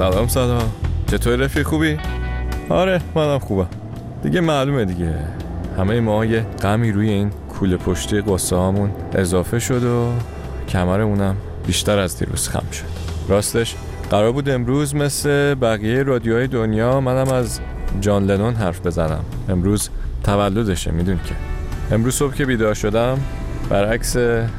سلام سلام. چطور رفیق خوبی؟ آره منم خوبم. دیگه معلومه دیگه. همه ما یه غمی روی این کوله پشتی قصه هامون اضافه شد و کمرمونم بیشتر از دیروز خم شد. راستش قرار بود امروز مثل بقیه رادیوهای دنیا منم از جان لنون حرف بزنم. امروز تولدشه میدون که. امروز صبح که بیدار شدم برعکس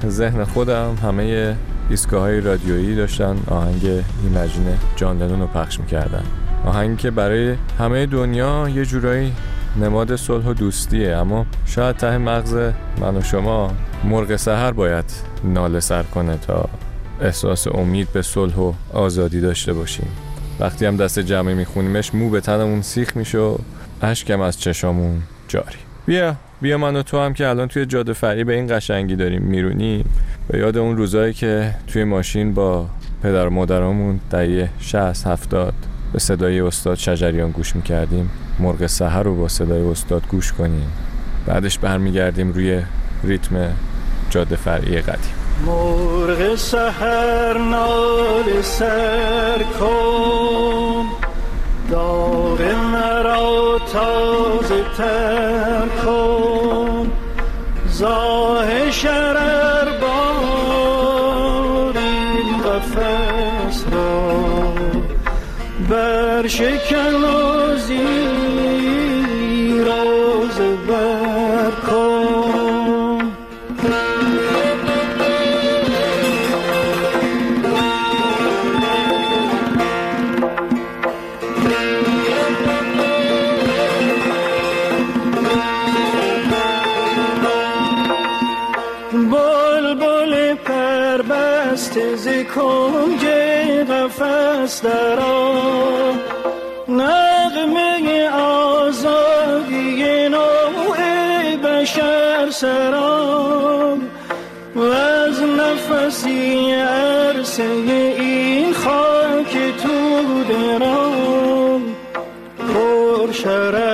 ذهن خودم همه ایستگاه های رادیویی داشتن آهنگ ایمجین جان رو پخش می‌کردن. آهنگی که برای همه دنیا یه جورایی نماد صلح و دوستیه اما شاید ته مغز من و شما مرغ سهر باید ناله سر کنه تا احساس امید به صلح و آزادی داشته باشیم. وقتی هم دست جمعی میخونیمش مو به تنمون سیخ میشه و اشکم از چشامون جاری. بیا. بیا من و تو هم که الان توی جاده فری به این قشنگی داریم میرونیم به یاد اون روزایی که توی ماشین با پدر و مادرامون دهه 60 70 به صدای استاد شجریان گوش می‌کردیم. مرغ سحر رو با صدای استاد گوش کنیم. بعدش برمیگردیم روی ریتم جاده فرعی قدیم. مرغ سحر نال سر کن. داغ مرا تازه تر کن. زاه شرر بار این قفص را. بر شکن و زیراز بر کن. قفس درا نغمه آزادی نوع بشر سرام. و از نفسی عرصه این خاک تو درام. پر شرر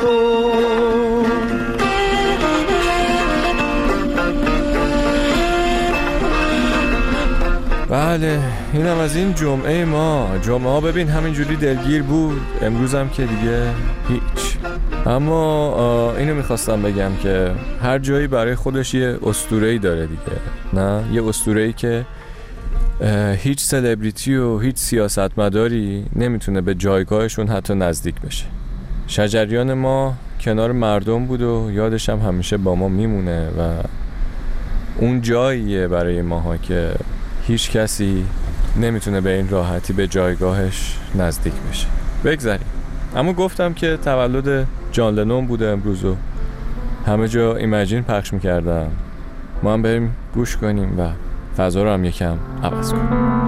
کن بله اینم از این جمعه ما. جمعه ها ببین همینجوری دلگیر بود. امروزم که دیگه هیچ. اما اینو می‌خواستم بگم که هر جایی برای خودش یه اسطوره‌ای داره دیگه. نه؟ یه اسطوره‌ای که هیچ سلبریتی و هیچ سیاستمداری نمی‌تونه به جایگاهشون حتی نزدیک بشه. شجریان ما کنار مردم بود و یادش هم همیشه با ما میمونه و اون جاییه برای ماها که هیچ کسی نمی‌تونه به این راحتی به جایگاهش نزدیک بشه. بگذاریم اما گفتم که تولد جان لنون بوده امروز و همه جا ایمجین پخش می‌کردم ما هم بریم گوش کنیم و فضا رو هم یکم عوض کنیم.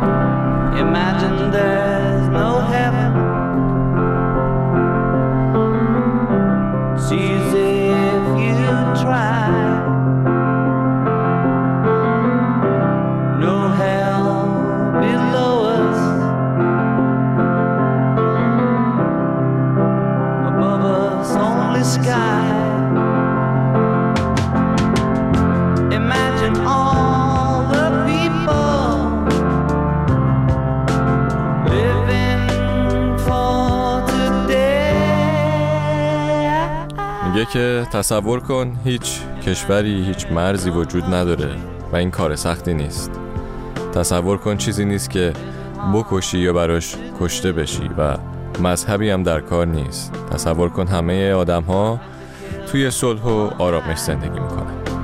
که تصور کن هیچ کشوری هیچ مرزی وجود نداره و این کار سختی نیست. تصور کن چیزی نیست که بکشی یا براش کشته بشی و مذهبی هم در کار نیست. تصور کن همه آدم ها توی صلح و آرامش زندگی می‌کنن.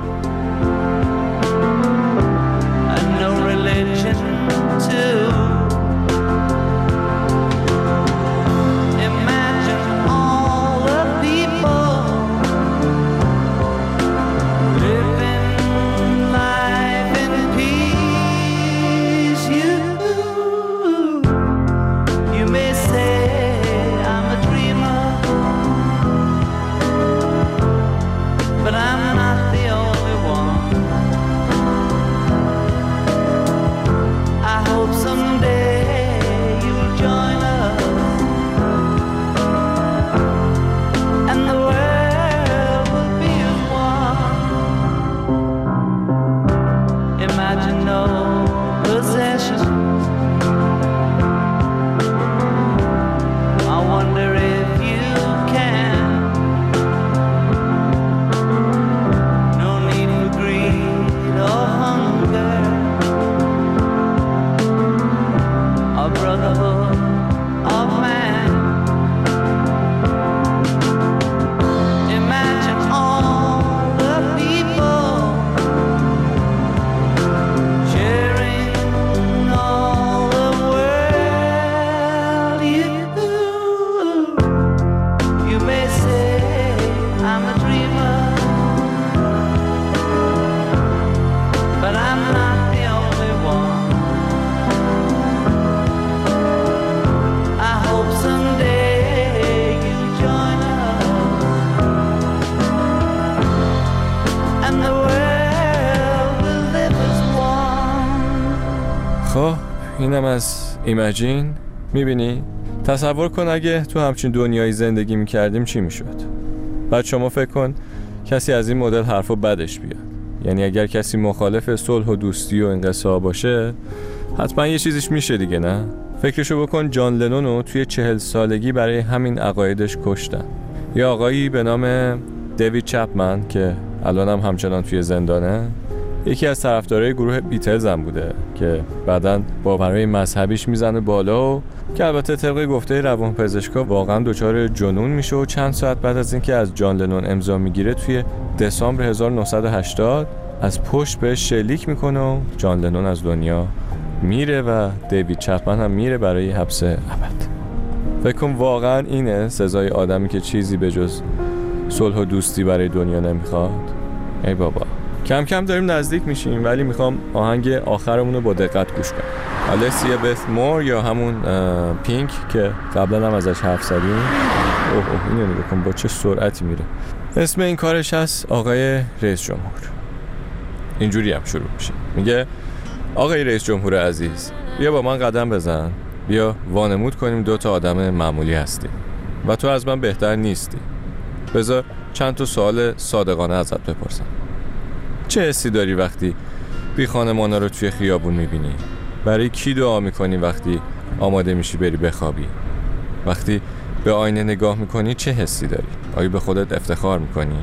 اینم از ایمجین می‌بینی؟ تصور کن اگه تو همچین دنیایی زندگی می‌کردیم چی می‌شد؟ بعد شما فکر کن کسی از این مدل حرفا بدش بیاد. یعنی اگر کسی مخالف صلح و دوستی و انقصا باشه حتما یه چیزیش میشه دیگه نه؟ فکرشو بکن جان لنون رو توی چهل سالگی برای همین عقایدش کشتن. یه آقایی به نام دیوید چپمن که الان هم همچنان توی زندانه. یکی از طرفدارای گروه بیتلز هم بوده که بعدا باورهای مذهبیش می‌زنه بالا و که البته طبق گفته روانپزشکا واقعا دچار جنون میشه و چند ساعت بعد از اینکه از جان لنون امضا می‌گیره توی دسامبر 1980 از پشت بهش شلیک می‌کنه و جان لنون از دنیا میره و دیوید چپمن هم میره برای حبس ابد. فکر واقعا اینه سزای آدمی که چیزی به جز صلح و دوستی برای دنیا نمی‌خواد. ای بابا. کم کم داریم نزدیک میشیم ولی می‌خوام آهنگ آخرمون رو با دقت گوش کنم. آلسیا بث مور یا همون پینک که قبلا هم ازش حرف زدیم. اوه اوه اینو نگاه با چه سرعتی میره. اسم این کارش هست آقای رئیس جمهور. اینجوری هم شروع میشه. میگه آقای رئیس جمهور عزیز بیا با من قدم بزن. بیا وانمود کنیم دو تا آدم معمولی هستیم. و تو از من بهتر نیستی. بذار چند تا سوال صادقانه ازت بپرسم. چه حسی داری وقتی بی خانمانا رو توی خیابون می‌بینی؟ برای کی دعا می‌کنی وقتی آماده میشی بری بخوابی؟ وقتی به آینه نگاه می‌کنی چه حسی داری؟ آیا به خودت افتخار می‌کنی؟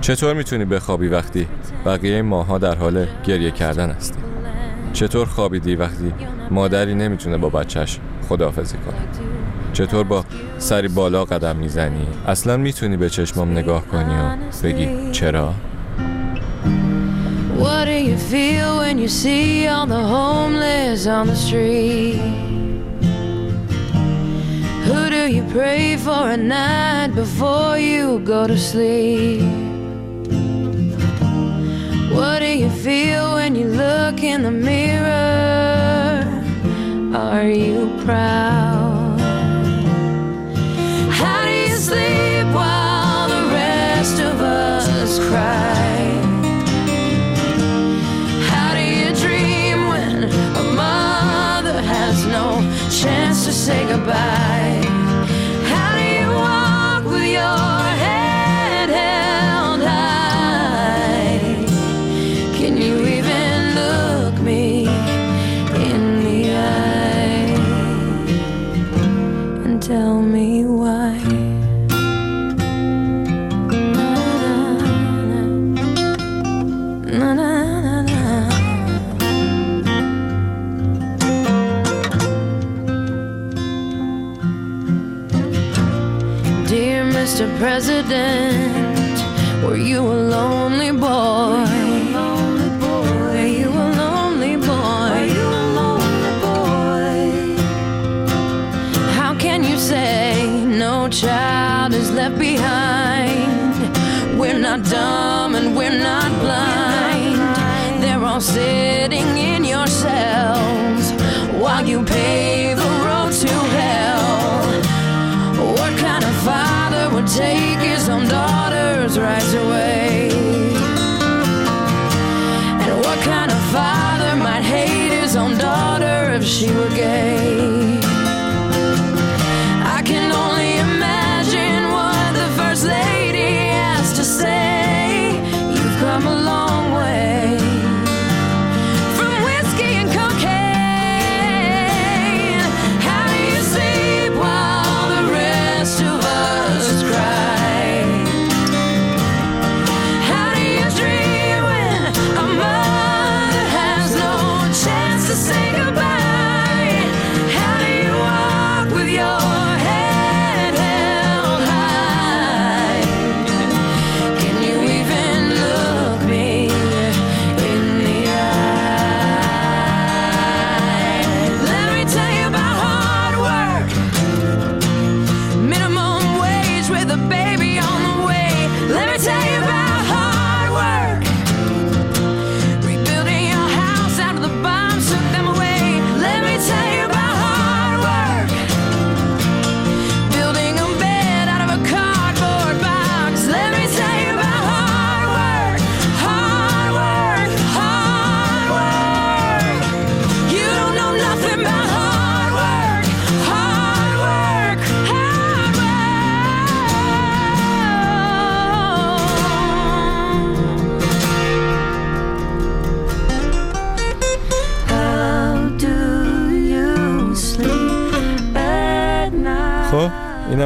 چطور می‌تونی بخوابی وقتی بقیه ماها در حال گریه کردن هستی؟ چطور خوابیدی وقتی مادری نمی‌تونه با بچهش خداحافظی کنه؟ چطور با سری بالا قدم می‌زنی؟ اصلا می‌تونی به چشمام نگاه کنی و بگی چرا؟ You feel when you see all the homeless on the street? Who do you pray for at night before you go to sleep? What do you feel when you look in the mirror? Are you proud? Mr. President, were you a lonely boy? day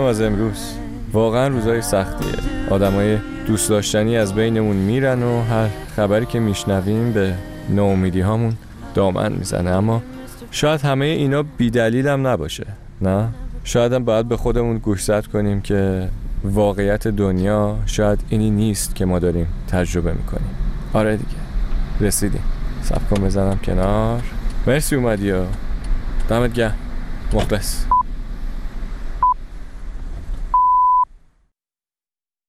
از امروز. واقعا روزای سختیه. آدمای دوست داشتنی از بینمون میرن و هر خبری که میشنویم به ناامیدی هامون دامن می‌زنه. اما شاید همه اینا بیدلیل هم نباشه نه؟ شاید هم باید به خودمون گوشزد کنیم که واقعیت دنیا شاید اینی نیست که ما داریم تجربه می‌کنیم. آره دیگه. رسیدیم. سب کن بزنم کنار. مرسی اومدی ها دمت گرم. مخلص.